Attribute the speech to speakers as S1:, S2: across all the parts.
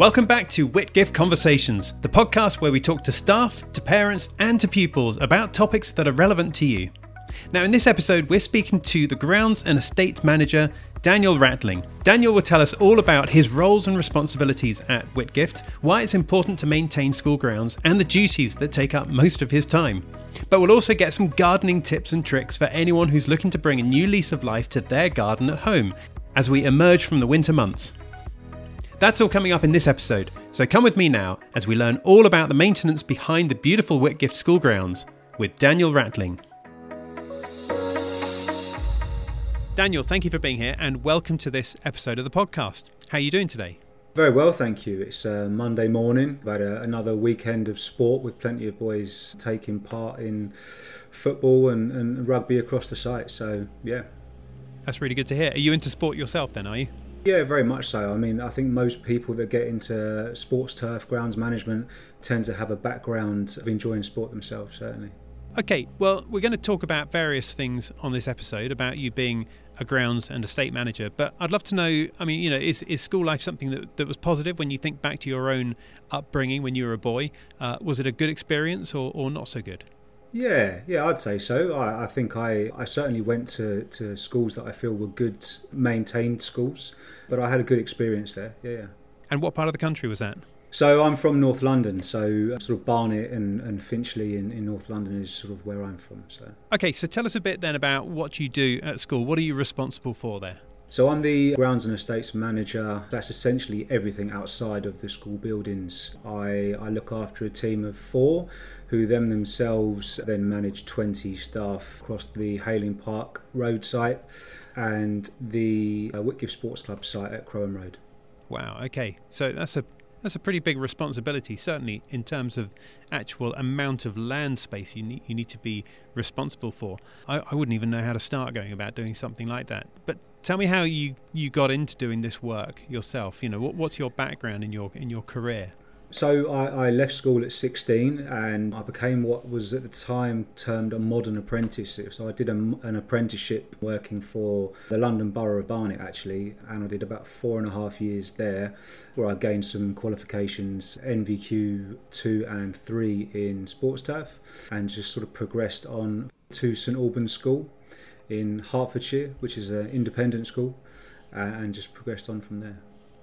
S1: Welcome back to Whitgift Conversations, the podcast where we talk to staff, to parents, and to pupils about topics that are relevant to you. Now, in this episode, we're speaking to the grounds and estate manager, Daniel Rattling. Daniel will tell us all about his roles and responsibilities at Whitgift, why it's important to maintain school grounds, and the duties that take up most of his time. But we'll also get some gardening tips and tricks for anyone who's looking to bring a new lease of life to their garden at home as we emerge from the winter months. That's all coming up in this episode, so come with me now as we learn all about the maintenance behind the beautiful Whitgift school grounds with Daniel Rattling. Daniel, thank you for being here and welcome to this episode of the podcast. How are you doing today?
S2: Very well, thank you. It's uh, Monday morning. We've had a, another weekend of sport with plenty of boys taking part in football and, and rugby across the site. So, yeah.
S1: That's really good to hear. Are you into sport yourself then, are you?
S2: Yeah, very much so. I mean, I think most people that get into sports turf grounds management tend to have a background of enjoying sport themselves, certainly.
S1: Okay, well, we're going to talk about various things on this episode about you being a grounds and estate manager, but I'd love to know I mean, you know, is, is school life something that, that was positive when you think back to your own upbringing when you were a boy? Uh, was it a good experience or, or not so good?
S2: Yeah, yeah, I'd say so. I, I think I, I certainly went to, to schools that I feel were good, maintained schools, but I had a good experience there. Yeah, yeah.
S1: And what part of the country was that?
S2: So I'm from North London, so uh, sort of Barnet and, and Finchley in, in North London is sort of where I'm from. So
S1: okay, so tell us a bit then about what you do at school. What are you responsible for there?
S2: So I'm the grounds and estates manager. That's essentially everything outside of the school buildings. I, I look after a team of four who them themselves then manage 20 staff across the Haling Park Road site and the uh, Whitgift Sports Club site at Croham Road.
S1: Wow, okay. So that's a that's a pretty big responsibility, certainly in terms of actual amount of land space you need, you need to be responsible for. I, I wouldn't even know how to start going about doing something like that. But tell me how you, you got into doing this work yourself. You know, what, what's your background in your in your career?
S2: So I, I, left school at 16 and I became what was at the time termed a modern apprentice. So I did a, an apprenticeship working for the London Borough of Barnet actually, and I did about four and a half years there, where I gained some qualifications NVQ two and three in sports turf, and just sort of progressed on to St Albans School in Hertfordshire, which is an independent school, uh, and just progressed on from there.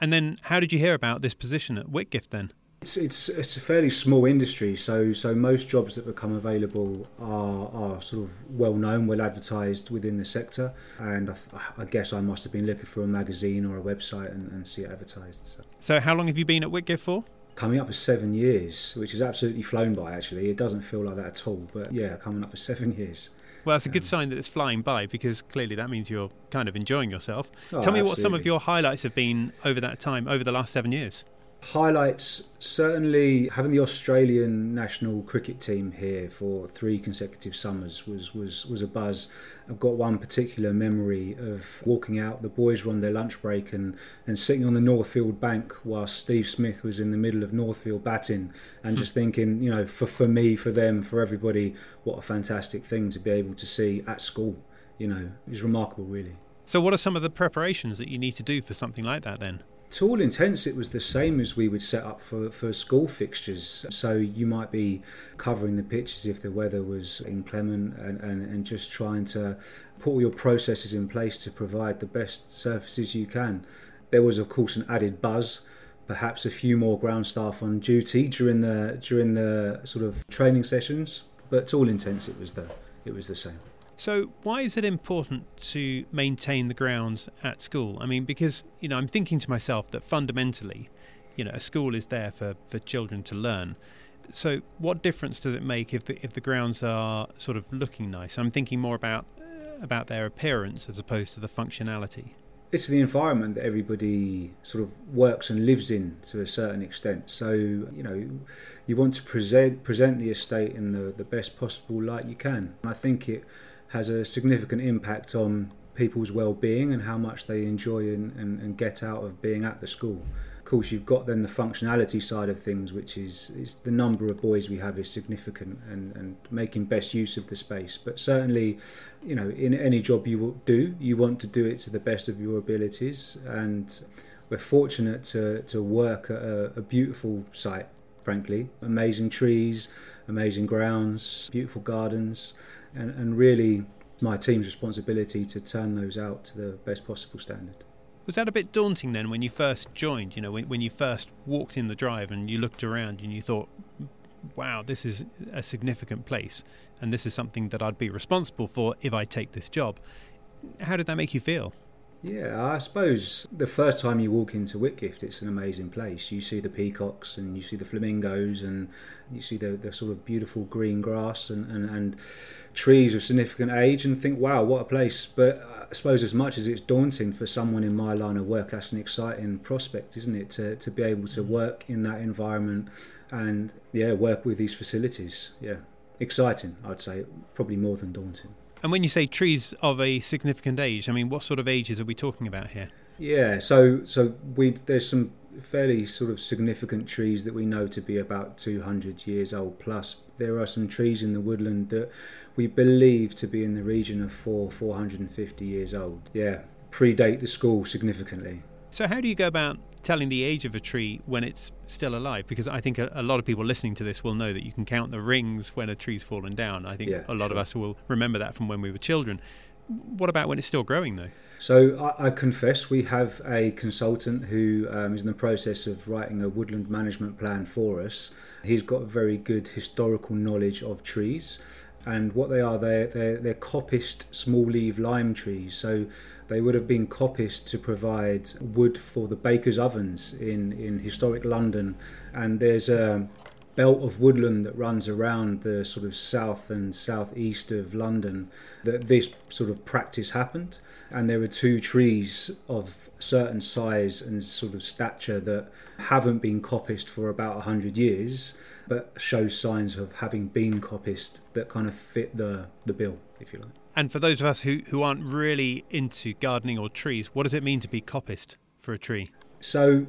S1: And then, how did you hear about this position at Whitgift then?
S2: It's, it's it's a fairly small industry, so so most jobs that become available are are sort of well known, well advertised within the sector, and I, I guess I must have been looking for a magazine or a website and, and see it advertised. So.
S1: so how long have you been at Whitgift for?
S2: Coming up for seven years, which is absolutely flown by. Actually, it doesn't feel like that at all, but yeah, coming up for seven years.
S1: Well, that's a good sign that it's flying by because clearly that means you're kind of enjoying yourself. Oh, Tell me absolutely. what some of your highlights have been over that time, over the last seven years
S2: highlights certainly having the Australian national cricket team here for three consecutive summers was, was, was a buzz. I've got one particular memory of walking out, the boys were on their lunch break and, and sitting on the Northfield bank whilst Steve Smith was in the middle of Northfield batting and just thinking, you know, for, for me, for them, for everybody, what a fantastic thing to be able to see at school. You know, it's remarkable, really.
S1: So, what are some of the preparations that you need to do for something like that then?
S2: To all intents, it was the same as we would set up for, for school fixtures. So you might be covering the pitches if the weather was inclement and, and, and just trying to put all your processes in place to provide the best surfaces you can. There was, of course, an added buzz perhaps a few more ground staff on duty during the during the sort of training sessions, but to all intents, it was the it was the same.
S1: So, why is it important to maintain the grounds at school? I mean, because, you know, I'm thinking to myself that fundamentally, you know, a school is there for, for children to learn. So, what difference does it make if the, if the grounds are sort of looking nice? I'm thinking more about uh, about their appearance as opposed to the functionality.
S2: It's the environment that everybody sort of works and lives in to a certain extent. So, you know, you want to present present the estate in the, the best possible light you can. And I think it has a significant impact on people's well-being and how much they enjoy and, and, and, get out of being at the school. Of course, you've got then the functionality side of things, which is, is the number of boys we have is significant and, and making best use of the space. But certainly, you know, in any job you do, you want to do it to the best of your abilities. And we're fortunate to, to work at a, a beautiful site, frankly. Amazing trees, amazing grounds, beautiful gardens, and, and really my team's responsibility to turn those out to the best possible standard.
S1: Was that a bit daunting then when you first joined? You know, when, when you first walked in the drive and you looked around and you thought, wow, this is a significant place and this is something that I'd be responsible for if I take this job. How did that make you feel?
S2: Yeah, I suppose the first time you walk into Whitgift, it's an amazing place. You see the peacocks and you see the flamingos and you see the, the sort of beautiful green grass and, and, and trees of significant age and think, wow, what a place. But I suppose as much as it's daunting for someone in my line of work, that's an exciting prospect, isn't it? To, to be able to work in that environment and, yeah, work with these facilities. Yeah, exciting, I'd say, probably more than daunting.
S1: And when you say trees of a significant age, I mean, what sort of ages are we talking about here?
S2: Yeah, so so we there's some fairly sort of significant trees that we know to be about 200 years old plus. There are some trees in the woodland that we believe to be in the region of four 450 years old. Yeah, predate the school significantly.
S1: So how do you go about telling the age of a tree when it's still alive because I think a, a, lot of people listening to this will know that you can count the rings when a tree's fallen down. I think
S2: yeah,
S1: a lot
S2: sure.
S1: of us will remember that from when we were children. What about when it's still growing though?
S2: So I, I confess we have a consultant who um, is in the process of writing a woodland management plan for us. He's got very good historical knowledge of trees and what they are, they're, they're, they're coppiced small leaf lime trees. So they would have been coppiced to provide wood for the baker's ovens in, in historic London. And there's a belt of woodland that runs around the sort of south and southeast of London that this sort of practice happened. And there are two trees of certain size and sort of stature that haven't been coppiced for about 100 years but show signs of having been coppiced that kind of fit the, the bill, if you like.
S1: And for those of us who, who aren't really into gardening or trees, what does it mean to be coppiced for a tree?
S2: So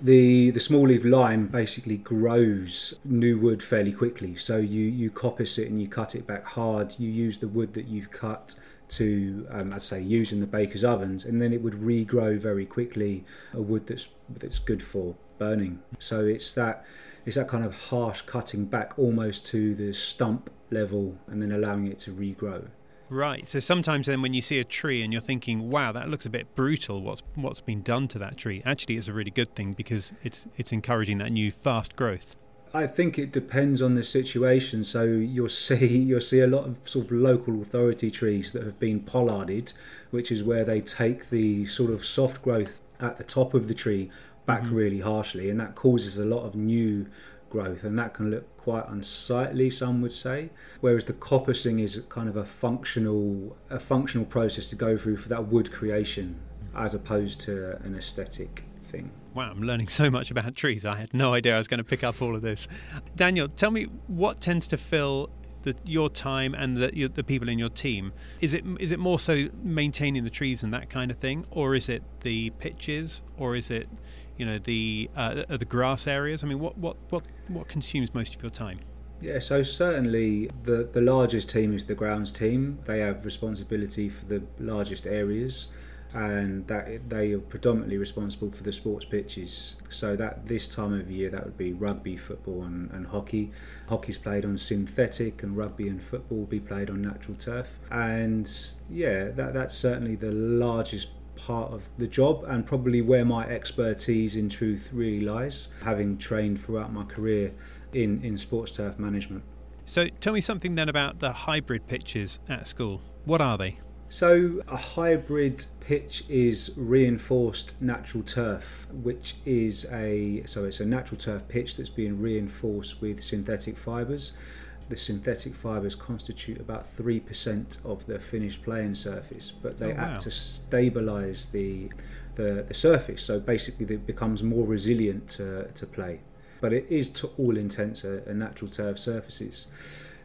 S2: the the small leaf lime basically grows new wood fairly quickly. So you you coppice it and you cut it back hard. You use the wood that you've cut to, um, I'd say, use in the baker's ovens, and then it would regrow very quickly a wood that's that's good for burning. So it's that it's that kind of harsh cutting back almost to the stump level and then allowing it to regrow.
S1: Right. So sometimes then when you see a tree and you're thinking, "Wow, that looks a bit brutal. What's what's been done to that tree?" Actually, it's a really good thing because it's it's encouraging that new fast growth.
S2: I think it depends on the situation. So you'll see you'll see a lot of sort of local authority trees that have been pollarded, which is where they take the sort of soft growth at the top of the tree back mm-hmm. really harshly, and that causes a lot of new growth, and that can look quite unsightly. Some would say, whereas the coppicing is kind of a functional a functional process to go through for that wood creation, as opposed to an aesthetic thing.
S1: Wow, I'm learning so much about trees. I had no idea I was going to pick up all of this. Daniel, tell me what tends to fill the, your time and the, the people in your team? Is it is it more so maintaining the trees and that kind of thing, or is it the pitches, or is it you know the uh, the grass areas? I mean, what what what what consumes most of your time?
S2: Yeah, so certainly the the largest team is the grounds team. They have responsibility for the largest areas, and that they are predominantly responsible for the sports pitches. So that this time of year that would be rugby, football, and, and hockey. Hockey's played on synthetic, and rugby and football will be played on natural turf. And yeah, that that's certainly the largest part of the job and probably where my expertise in truth really lies, having trained throughout my career in, in sports turf management.
S1: So tell me something then about the hybrid pitches at school. What are they?
S2: So, a hybrid pitch is reinforced natural turf, which is a so it's a natural turf pitch that's being reinforced with synthetic fibres the synthetic fibres constitute about 3% of the finished playing surface, but they oh, wow. act to stabilise the, the, the surface. So basically, it becomes more resilient to, to play. But it is, to all intents, a, a natural turf surfaces.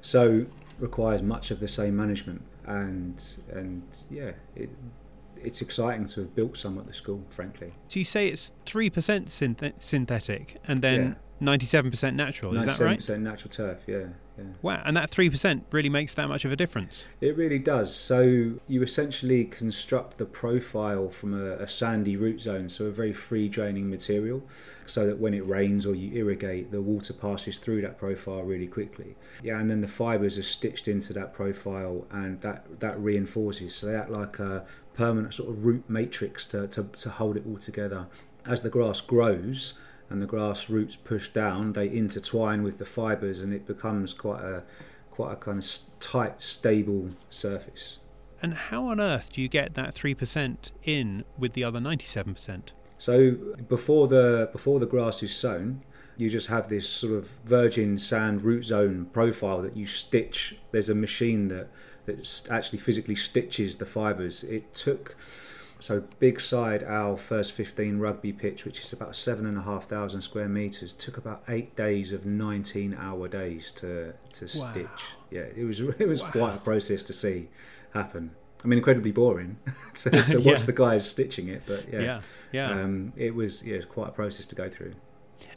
S2: So requires much of the same management. And and yeah, it, it's exciting to have built some at the school, frankly.
S1: So you say it's 3% synth- synthetic, and then. Yeah 97% natural, is that right?
S2: 97% natural turf, yeah. yeah.
S1: Wow, and that 3% really makes that much of a difference.
S2: It really does. So you essentially construct the profile from a, a, sandy root zone, so a very free draining material, so that when it rains or you irrigate, the water passes through that profile really quickly. Yeah, and then the fibres are stitched into that profile, and that that reinforces. So they act like a permanent sort of root matrix to, to, to hold it all together. As the grass grows, and the grass roots push down, they intertwine with the fibres, and it becomes quite a quite a kind of tight, stable surface.
S1: And how on earth do you get that three percent in with the other ninety-seven percent?
S2: So before the before the grass is sown, you just have this sort of virgin sand root zone profile that you stitch. There's a machine that that actually physically stitches the fibres. It took so big side our first 15 rugby pitch, which is about seven and a half thousand square meters, took about eight days of 19 hour days to to wow. stitch. Yeah, it was it was wow. quite a process to see happen. I mean, incredibly boring to, to watch yeah. the guys stitching it, but yeah,
S1: yeah, yeah.
S2: Um, it was yeah, it was quite a process to go through.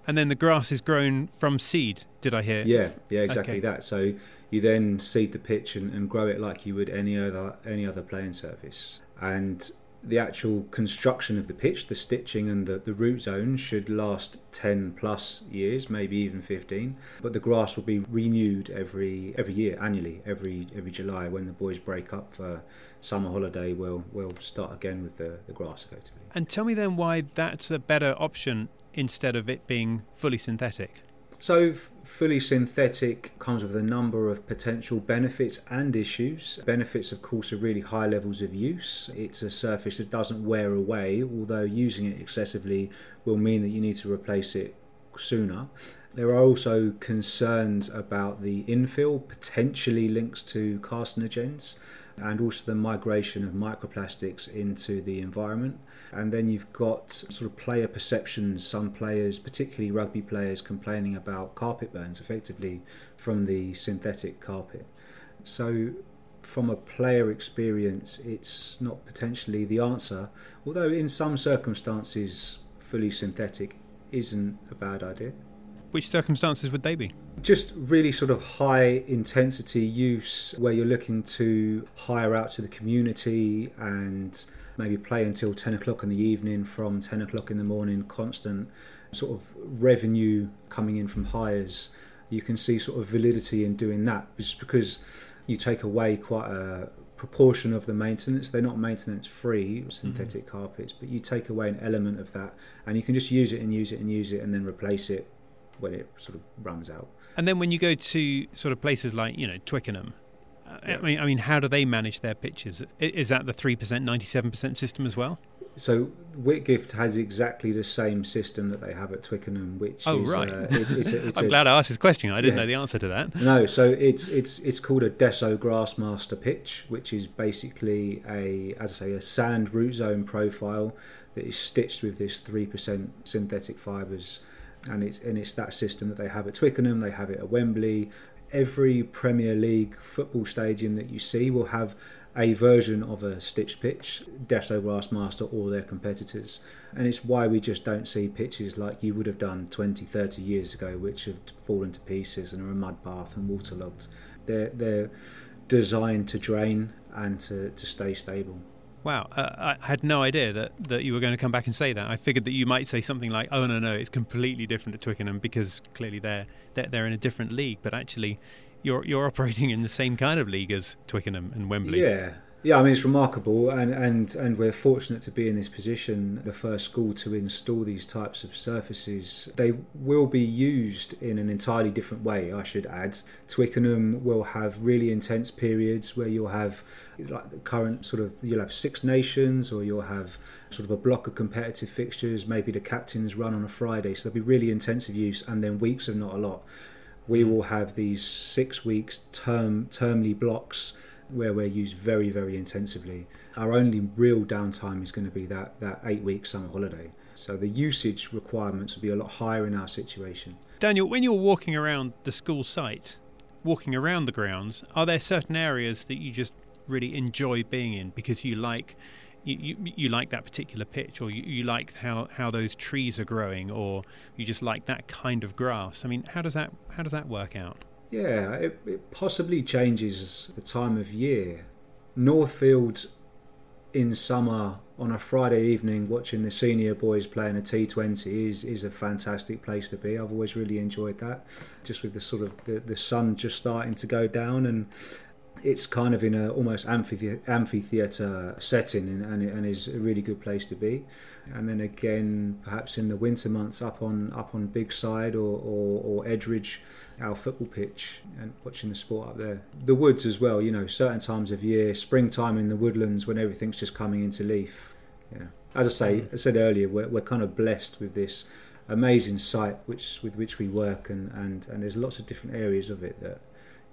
S1: And then the grass is grown from seed. Did I hear?
S2: Yeah, yeah, exactly okay. that. So you then seed the pitch and, and grow it like you would any other any other playing surface. And the actual construction of the pitch, the stitching and the, the root zone should last 10 plus years, maybe even 15. But the grass will be renewed every every year, annually, every every July when the boys break up for summer holiday. We'll, we'll start again with the, the grass effectively.
S1: And tell me then why that's a better option instead of it being fully synthetic.
S2: So, fully synthetic comes with a number of potential benefits and issues. Benefits, of course, are really high levels of use. It's a surface that doesn't wear away, although using it excessively will mean that you need to replace it sooner. There are also concerns about the infill, potentially links to carcinogens and also the migration of microplastics into the environment. And then you've got sort of player perceptions, some players, particularly rugby players, complaining about carpet burns effectively from the synthetic carpet. So, from a player experience, it's not potentially the answer, although in some circumstances, fully synthetic isn't a bad idea.
S1: Which circumstances would they be?
S2: Just really sort of high intensity use where you're looking to hire out to the community and maybe play until 10 o'clock in the evening from 10 o'clock in the morning, constant sort of revenue coming in from hires. You can see sort of validity in doing that just because you take away quite a proportion of the maintenance. They're not maintenance free synthetic mm-hmm. carpets, but you take away an element of that and you can just use it and use it and use it and then replace it when it sort of runs out.
S1: And then when you go to sort of places like you know Twickenham, uh, yeah. I mean, I mean, how do they manage their pitches? Is that the three percent, ninety-seven percent system as well?
S2: So Whitgift has exactly the same system that they have at Twickenham, which
S1: oh
S2: is,
S1: right. Uh, it's, it's a, it's I'm a, glad I asked this question. I didn't yeah. know the answer to that.
S2: No, so it's it's it's called a Desso Grassmaster pitch, which is basically a as I say a sand root zone profile that is stitched with this three percent synthetic fibres and it's and it's that system that they have at Twickenham. They have it at Wembley. Every Premier League football stadium that you see will have a version of a stitch pitch, Desso Grassmaster or their competitors. And it's why we just don't see pitches like you would have done 20, 30 years ago, which have fallen to pieces and are a mud bath and waterlogged. They're, they're designed to drain and to, to stay stable.
S1: Wow, uh, I had no idea that, that you were going to come back and say that. I figured that you might say something like, "Oh no, no, it's completely different at Twickenham because clearly they're they're, they're in a different league." But actually, you're you're operating in the same kind of league as Twickenham and Wembley.
S2: Yeah, yeah, I mean it's remarkable, and, and, and we're fortunate to be in this position, the first school to install these types of surfaces. They will be used in an entirely different way, I should add. Twickenham will have really intense periods where you'll have like the current sort of you'll have Six Nations, or you'll have sort of a block of competitive fixtures. Maybe the captains run on a Friday, so there'll be really intensive use, and then weeks of not a lot. We will have these six weeks term termly blocks where we're used very, very intensively. Our only real downtime is going to be that, that eight week summer holiday. So the usage requirements will be a lot higher in our situation.
S1: Daniel, when you're walking around the school site, walking around the grounds, are there certain areas that you just really enjoy being in because you like you, you, you like that particular pitch, or you, you like how, how those trees are growing, or you just like that kind of grass. I mean, how does that how does that work out?
S2: Yeah, it, it possibly changes the time of year. Northfield in summer on a Friday evening watching the senior boys playing a T20 is, is a fantastic place to be. I've always really enjoyed that, just with the sort of the, the sun just starting to go down and it's kind of in a almost amphitheater, amphitheater setting and, and, is a really good place to be. And then again, perhaps in the winter months, up on up on Big Side or, or, or Edgeridge, our football pitch, and watching the sport up there. The woods as well. You know, certain times of year, springtime in the woodlands when everything's just coming into leaf. Yeah, as I say, mm. I said earlier, we're we're kind of blessed with this amazing site which with which we work and, and, and there's lots of different areas of it that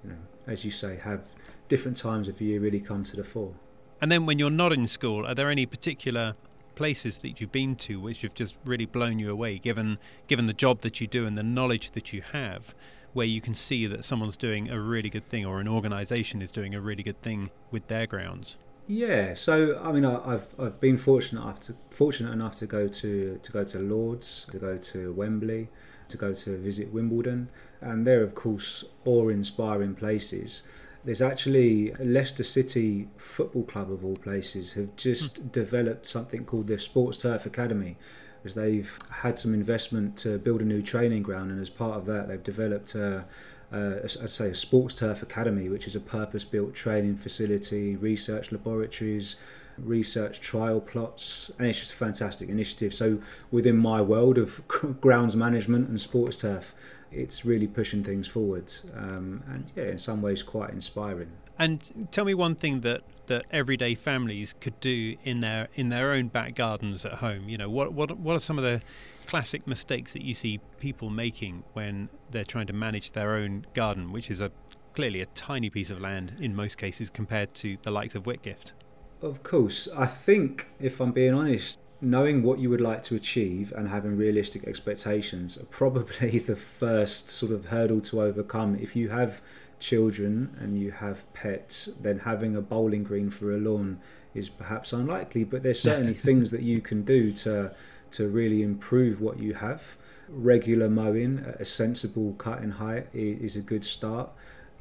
S2: you know as you say have different times of year really come to the fore.
S1: And then when you're not in school, are there any particular places that you've been to which have just really blown you away, given given the job that you do and the knowledge that you have, where you can see that someone's doing a really good thing or an organisation is doing a really good thing with their grounds?
S2: Yeah, so I mean, I, have I've been fortunate enough to fortunate enough to go to to go to Lords, to go to Wembley, to go to visit Wimbledon, and they're of course awe-inspiring places there's actually Leicester City Football Club of all places have just mm. developed something called the Sports Turf Academy, as they've had some investment to build a new training ground, and as part of that, they've developed. A, uh, I'd say a sports turf academy, which is a purpose-built training facility, research laboratories, research trial plots, and it's just a fantastic initiative. So within my world of grounds management and sports turf, it's really pushing things forward, um, and yeah, in some ways quite inspiring.
S1: And tell me one thing that, that everyday families could do in their in their own back gardens at home. You know, what what what are some of the classic mistakes that you see people making when they're trying to manage their own garden, which is a clearly a tiny piece of land in most cases compared to the likes of Whitgift?
S2: Of course, I think if I'm being honest, knowing what you would like to achieve and having realistic expectations are probably the first sort of hurdle to overcome. If you have children and you have pets, then having a bowling green for a lawn is perhaps unlikely, but there's certainly things that you can do to to really improve what you have. Regular mowing at a sensible cut in height is a good start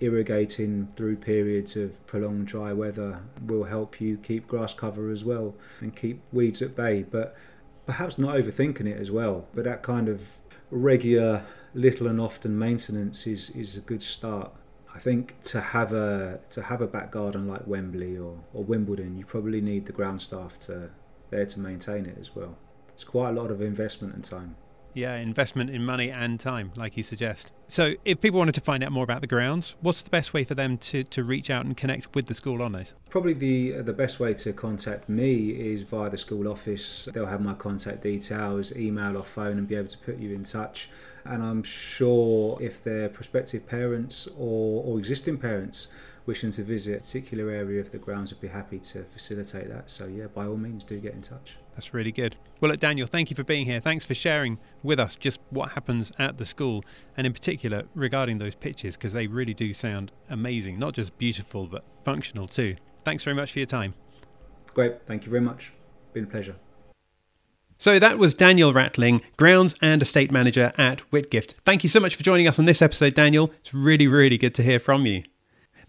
S2: irrigating through periods of prolonged dry weather will help you keep grass cover as well and keep weeds at bay. But perhaps not overthinking it as well. But that kind of regular, little and often maintenance is, is a good start. I think to have a to have a back garden like Wembley or, or Wimbledon, you probably need the ground staff to there to maintain it as well. It's quite a lot of investment and time.
S1: Yeah, investment in money and time, like you suggest. So, if people wanted to find out more about the grounds, what's the best way for them to, to reach out and connect with the school on this?
S2: Probably the uh, the best way to contact me is via the school office. They'll have my contact details, email or phone, and be able to put you in touch. And I'm sure if they're prospective parents or, or existing parents wishing to visit a particular area of the grounds, would be happy to facilitate that. So, yeah, by all means, do get in touch.
S1: That's really good. Well, look, Daniel, thank you for being here. Thanks for sharing with us just what happens at the school, and in particular regarding those pitches, because they really do sound amazing. Not just beautiful, but functional too. Thanks very much for your time.
S2: Great. Thank you very much. Been a pleasure.
S1: So that was Daniel Rattling, Grounds and Estate Manager at Whitgift. Thank you so much for joining us on this episode, Daniel. It's really, really good to hear from you.